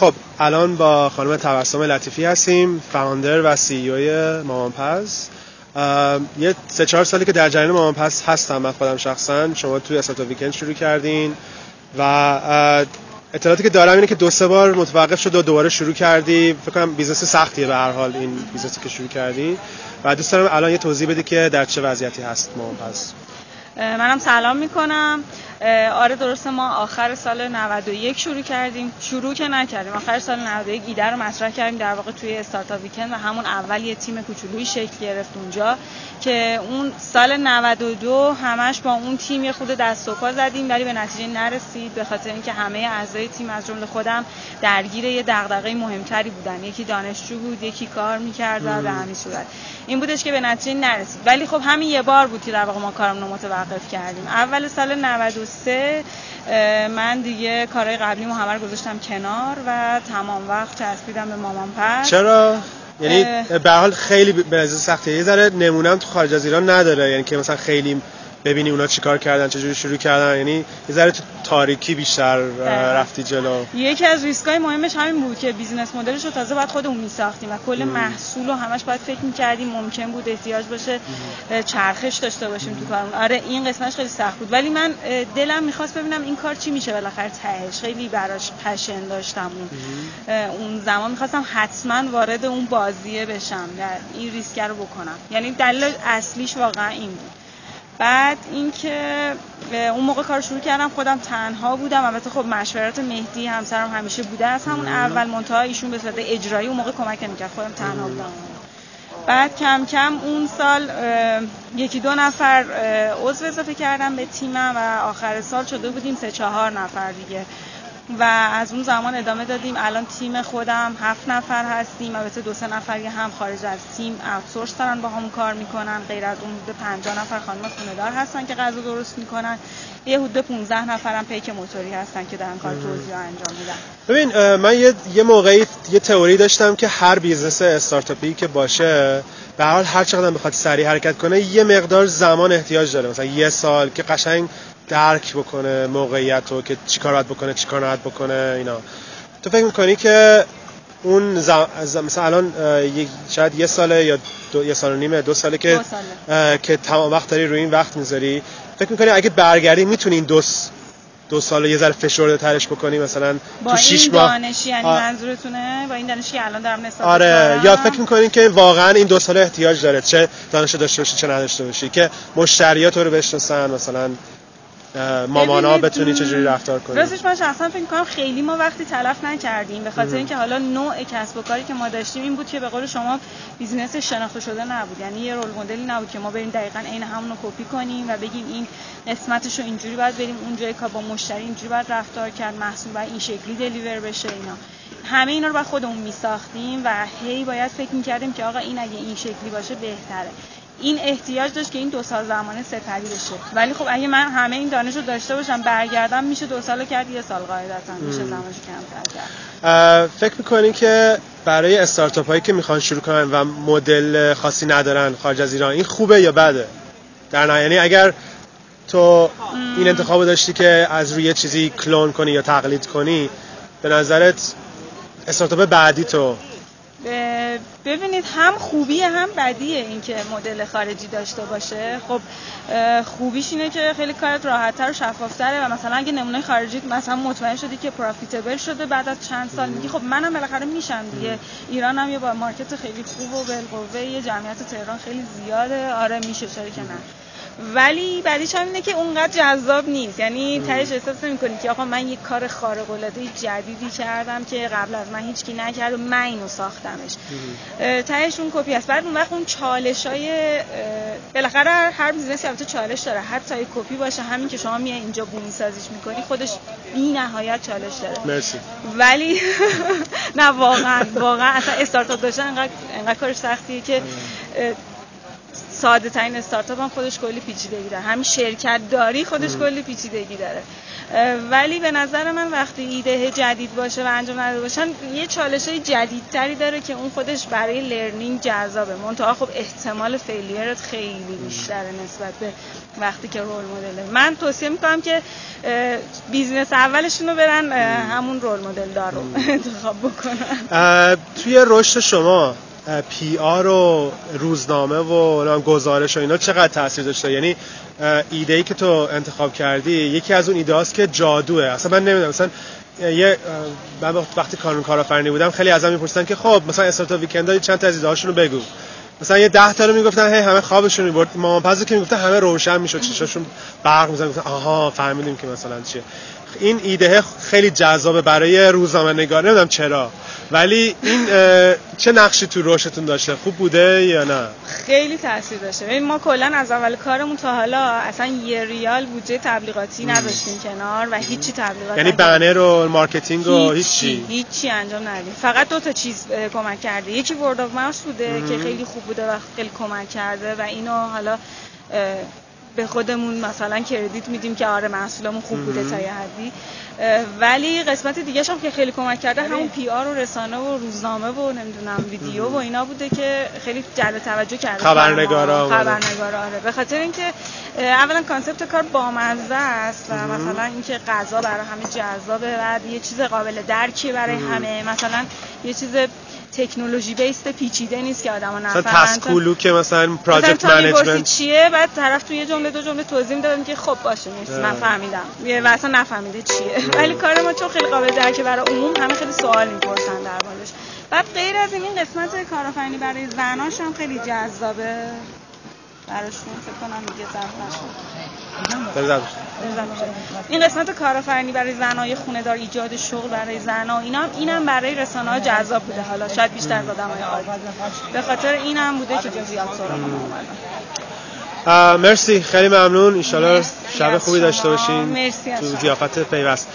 خب الان با خانم تبسم لطیفی هستیم founder و CEO مامانپز. یه سه چهار سالی که در جریان مامانپز هستم من خودم شخصا. شما توی Startup Weekend شروع کردین و اطلاعاتی که دارم اینه که دو سه بار متوقف شد و دوباره شروع کردی. فکر کنم business سختیه به هر حال این business ی که شروع کردی. و دوست دارم الان یه توضیح بدی که در چه وضعیتی هست مامانپز. منم سلام می‌کنم. آره درسته ما آخر سال 91 شروع کردیم. شروع که نکردیم آخر سال 91 ایده رو مطرح کردیم در واقع توی استارتاپ ویکند و همون اول یه تیم کوچولویی شکل گرفت اونجا که اون سال 92 همش با اون تیم یه خود دست و پا زدیم ولی به نتیجه نرسید. به خاطر اینکه همه اعضای تیم از جمله خودم درگیر یه دغدغه مهمتری بودن. یکی دانشجو بود یکی کار می‌کرد و به همین صورت. این بودش که به نتیجه نرسید. ولی خب همین یه بار بود که در واقع ما کارمون رو متوقف کردیم. اول سال 93 من دیگه کارهای قبلی همه رو گذاشتم کنار و تمام وقت چسبیدم به مامان پر چرا؟ یعنی به حال خیلی به سختیه یه ذره نمونه تو خارج از ایران نداره. یعنی که مثلا خیلی ببینی اونا چیکار کردن چجوری شروع کردن. یعنی یه ذره تو تاریکی بیشتر رفتی جلو. یکی از ریسکای مهمش همین بود که بیزینس مدلش رو تازه باید خودمون میساختیم و کل محصول رو همش باید فکر می‌کردیم ممکن بود احتیاج باشه چرخش داشته باشیم تو کارمون. آره این قسمتش خیلی سخت بود. ولی من دلم می‌خواست ببینم این کار چی میشه بالاخره تهش. خیلی براش پشن داشتم اون. اون زمان می‌خواستم حتما وارد اون بازیه بشم. و این ریسک رو بکنم. یعنی دلیل اصلیش واقعا این بود. بعد اینکه اون موقع کار شروع کردم خودم تنها بودم. البته خب مشورت مهدی همسرم همیشه بوده از همون اول منتها ایشون به صورت اجرایی اون موقع کمک نمی‌کرد. خودم تنها بودم. بعد کم کم اون سال یکی دو نفر عضو اضافه کردم به تیمم و آخر سال شده بودیم سه چهار نفر دیگه. و از اون زمان ادامه دادیم. الان تیم خودم هفت نفر هستیم. البته دو سه نفر هم خارج از تیم outsource دارن با هم کار می‌کنن. غیر از اون حدود 50 نفر خانم خونه‌دار هستن که غذا درست می‌کنن. یه حدود 15 نفرم پیک موتوری هستن که دارن کار توزیع انجام میدن. ببین من یه یه موقعی یه تئوری داشتم که هر business استارتاپی که باشه به حال هر چقدر بخواد سریع حرکت کنه یه مقدار زمان احتیاج داره. مثلا یه سال که قشنگ درک بکنه موقعیت رو که چیکار باید بکنه چیکار نباید بکنه اینا. تو فکر می‌کنی که اون زم... مثلا الان شاید یه ساله یا دو... یه سال و نیمه دو ساله که ساله. که تمام وقت داری روی این وقت می‌ذاری فکر می‌کنی اگه برگردی می‌تونی این دو دو سال یه ذره فشرده ترش بکنی مثلا با تو 6 ماه؟ دانشی یعنی آ... منظورتونه؟ با این دانشی که الان دارم نسبت آره. یا فکر می‌کنین که واقعا این دو سال احتیاج داره چه دانش داشته باشی چه نداشته باشی که مشتریات رو بشناسن مثلا مامانا بتونی چجوری رفتار کنی؟ راستش من شخصا فکر کنم خیلی ما وقتی تلف نکردیم به خاطر اینکه حالا نوع کسب و کاری که ما داشتیم این بود که به قول شما business شناخته شده نبود. یعنی یه role model ی نبود که ما بریم دقیقا عین همون رو کپی کنیم و بگیم این قسمتش رو اینجوری باید بریم اونجای کار با مشتری اینجوری باید رفتار کرد محصول باید این شکلی deliver بشه اینا. همه اینا رو باید خودمون میساختیم و هی باید فکر می‌کردیم که آقا این اگه این شکلی باشه بهتره. این احتیاج داشت که این دو سال زمانه سپری بشه. ولی خب اگه من همه این دانش رو داشته باشم برگردم میشه دو سال کرد یه سال قاعدتا میشه زمانش کمتر کرد. فکر می‌کنین که برای استارتاپ هایی که می‌خوان شروع کنن و مدل خاصی ندارن خارج از ایران این خوبه یا بده؟ در نه یعنی اگر تو این انتخاب داشتی که از روی چیزی کلون کنی یا تقلید کنی به نظرت استارتاپ بعدی تو؟ ببینید هم خوبیه هم بدیه اینکه مدل خارجی داشته باشه. خب خوبیش اینه که خیلی کارت راحتتر و شفافتره و مثلا اگه نمونه خارجی مثلا مطمئن شدی که پروفیتبل شده بعد از چند سال میگی خب منم بالاخره میشم دیگه. ایران هم یه با مارکت خیلی خوب و بالقوه یه جمعیت تهران خیلی زیاده. آره میشه چرا که نه. ولی بعدیش هم اینه که اونقدر جذاب نیست. یعنی تهش احساس نمی‌کنی که آقا من یک کار خارق العاده جدیدی کردم که قبل از من هیچکی نکرد و من اینو ساختمش. تهش اون کپی است بعد اون وقت اون چالشای بالاخره هر business ی البته چالش داره. حتی اگه کپی باشه همین که شما میای اینجا بومی سازیش می‌کنی خودش بی نهایت چالش داره. مرسی. ولی نه واقعا واقعا اصلا استارتاپ داشتن انقدر انقدر کار سختیه که ساده ترین استارتاپ هم خودش کلی پیچیدگی داره. همین شرکت داری خودش کلی پیچیدگی داره. ولی به نظر من وقتی ایده جدید باشه و انجام نداده باشن یه چالش های جدیدتری داره که اون خودش برای learning جذابه. منتها خب احتمال failure ت خیلی بیشتره نسبت به وقتی که role model ه من توصیه می‌کنم که business اولشون رو برن همون role model دار رو انتخاب بکنن توی رشد شما PR و روزنامه و گزارش و اینا چقدر تاثیر داشته؟ یعنی ایده ای که تو انتخاب کردی یکی از اون ایده هاست که جادوه. اصلا من نمی‌دونم مثلا یه من وقتی کانون کارآفرینی بودم خیلی ازم میپرسیدن که خب مثلا استارت ویکند چند تا از ایده رو بگو. مثلا یه 10 تا رو می‌گفتن هی همه خوابشون می‌برد. مامان پزو که می‌گفتن همه روشن می‌شد چشاشون برق می‌زنن گفتن آها فهمیدیم که مثلا چیه. این ایده خیلی جذابه برای روزنامه نگار نمی‌دونم چرا. ولی این چه نقشی تو رشدتون داشته؟ خوب بوده یا نه؟ خیلی تاثیر داشته. ببین ما کلا از اول کارمون تا حالا اصلا یه ریال بودجه تبلیغاتی نداشتیم کنار و هیچی تبلیغات یعنی بنر و marketing و هیچی هیچی؟ انجام ندیم فقط دو تا چیز کمک کرده. یکی word of بوده که خیلی خوب بوده و خیلی کمک کرده و اینو حالا به خودمون مثلا credit میدیم که آره محصولمون خوب بوده تا یه حدی. ولی قسمت دیگه هم که خیلی کمک کرده همون PR و رسانه و روزنامه و نمی‌دونم ویدیو و اینا بوده که خیلی جلب توجه کرده خبرنگارا خبرنگارا آره. به خاطر اینکه اولا concept کار بامزه است و مثلا اینکه غذا برای همه جذابه بعد یه چیز قابل درکی برای همه. مثلا یه چیز technology based پیچیده نیست که آدما نفهمن تسکولو که مثلا project management چیه بعد طرف تو یه جمله دو جمله توضیح می‌دادم که خب باشه مرسی من فهمیدم و اصلا نفهمیده چیه. ولی کار ما چون خیلی قابل درکه برای عموم همه خیلی سوال می‌پرسن در موردش. بعد غیر از این قسمت کارآفرینی برای زناش هم خیلی جذابه. براشون فکر کنم دیگه ضبط این قسمت کارآفرینی برای زنای خونه دار ایجاد شغل برای زنا اینا اینم برای رسانه ها جذاب بوده. حالا شاید بیشتر از آدمای عادی به خاطر اینم بوده که زیاد سراغ مرسی. خیلی ممنون. ان شب خوبی داشته باشین. مرسی. تو ضیافت پیوست.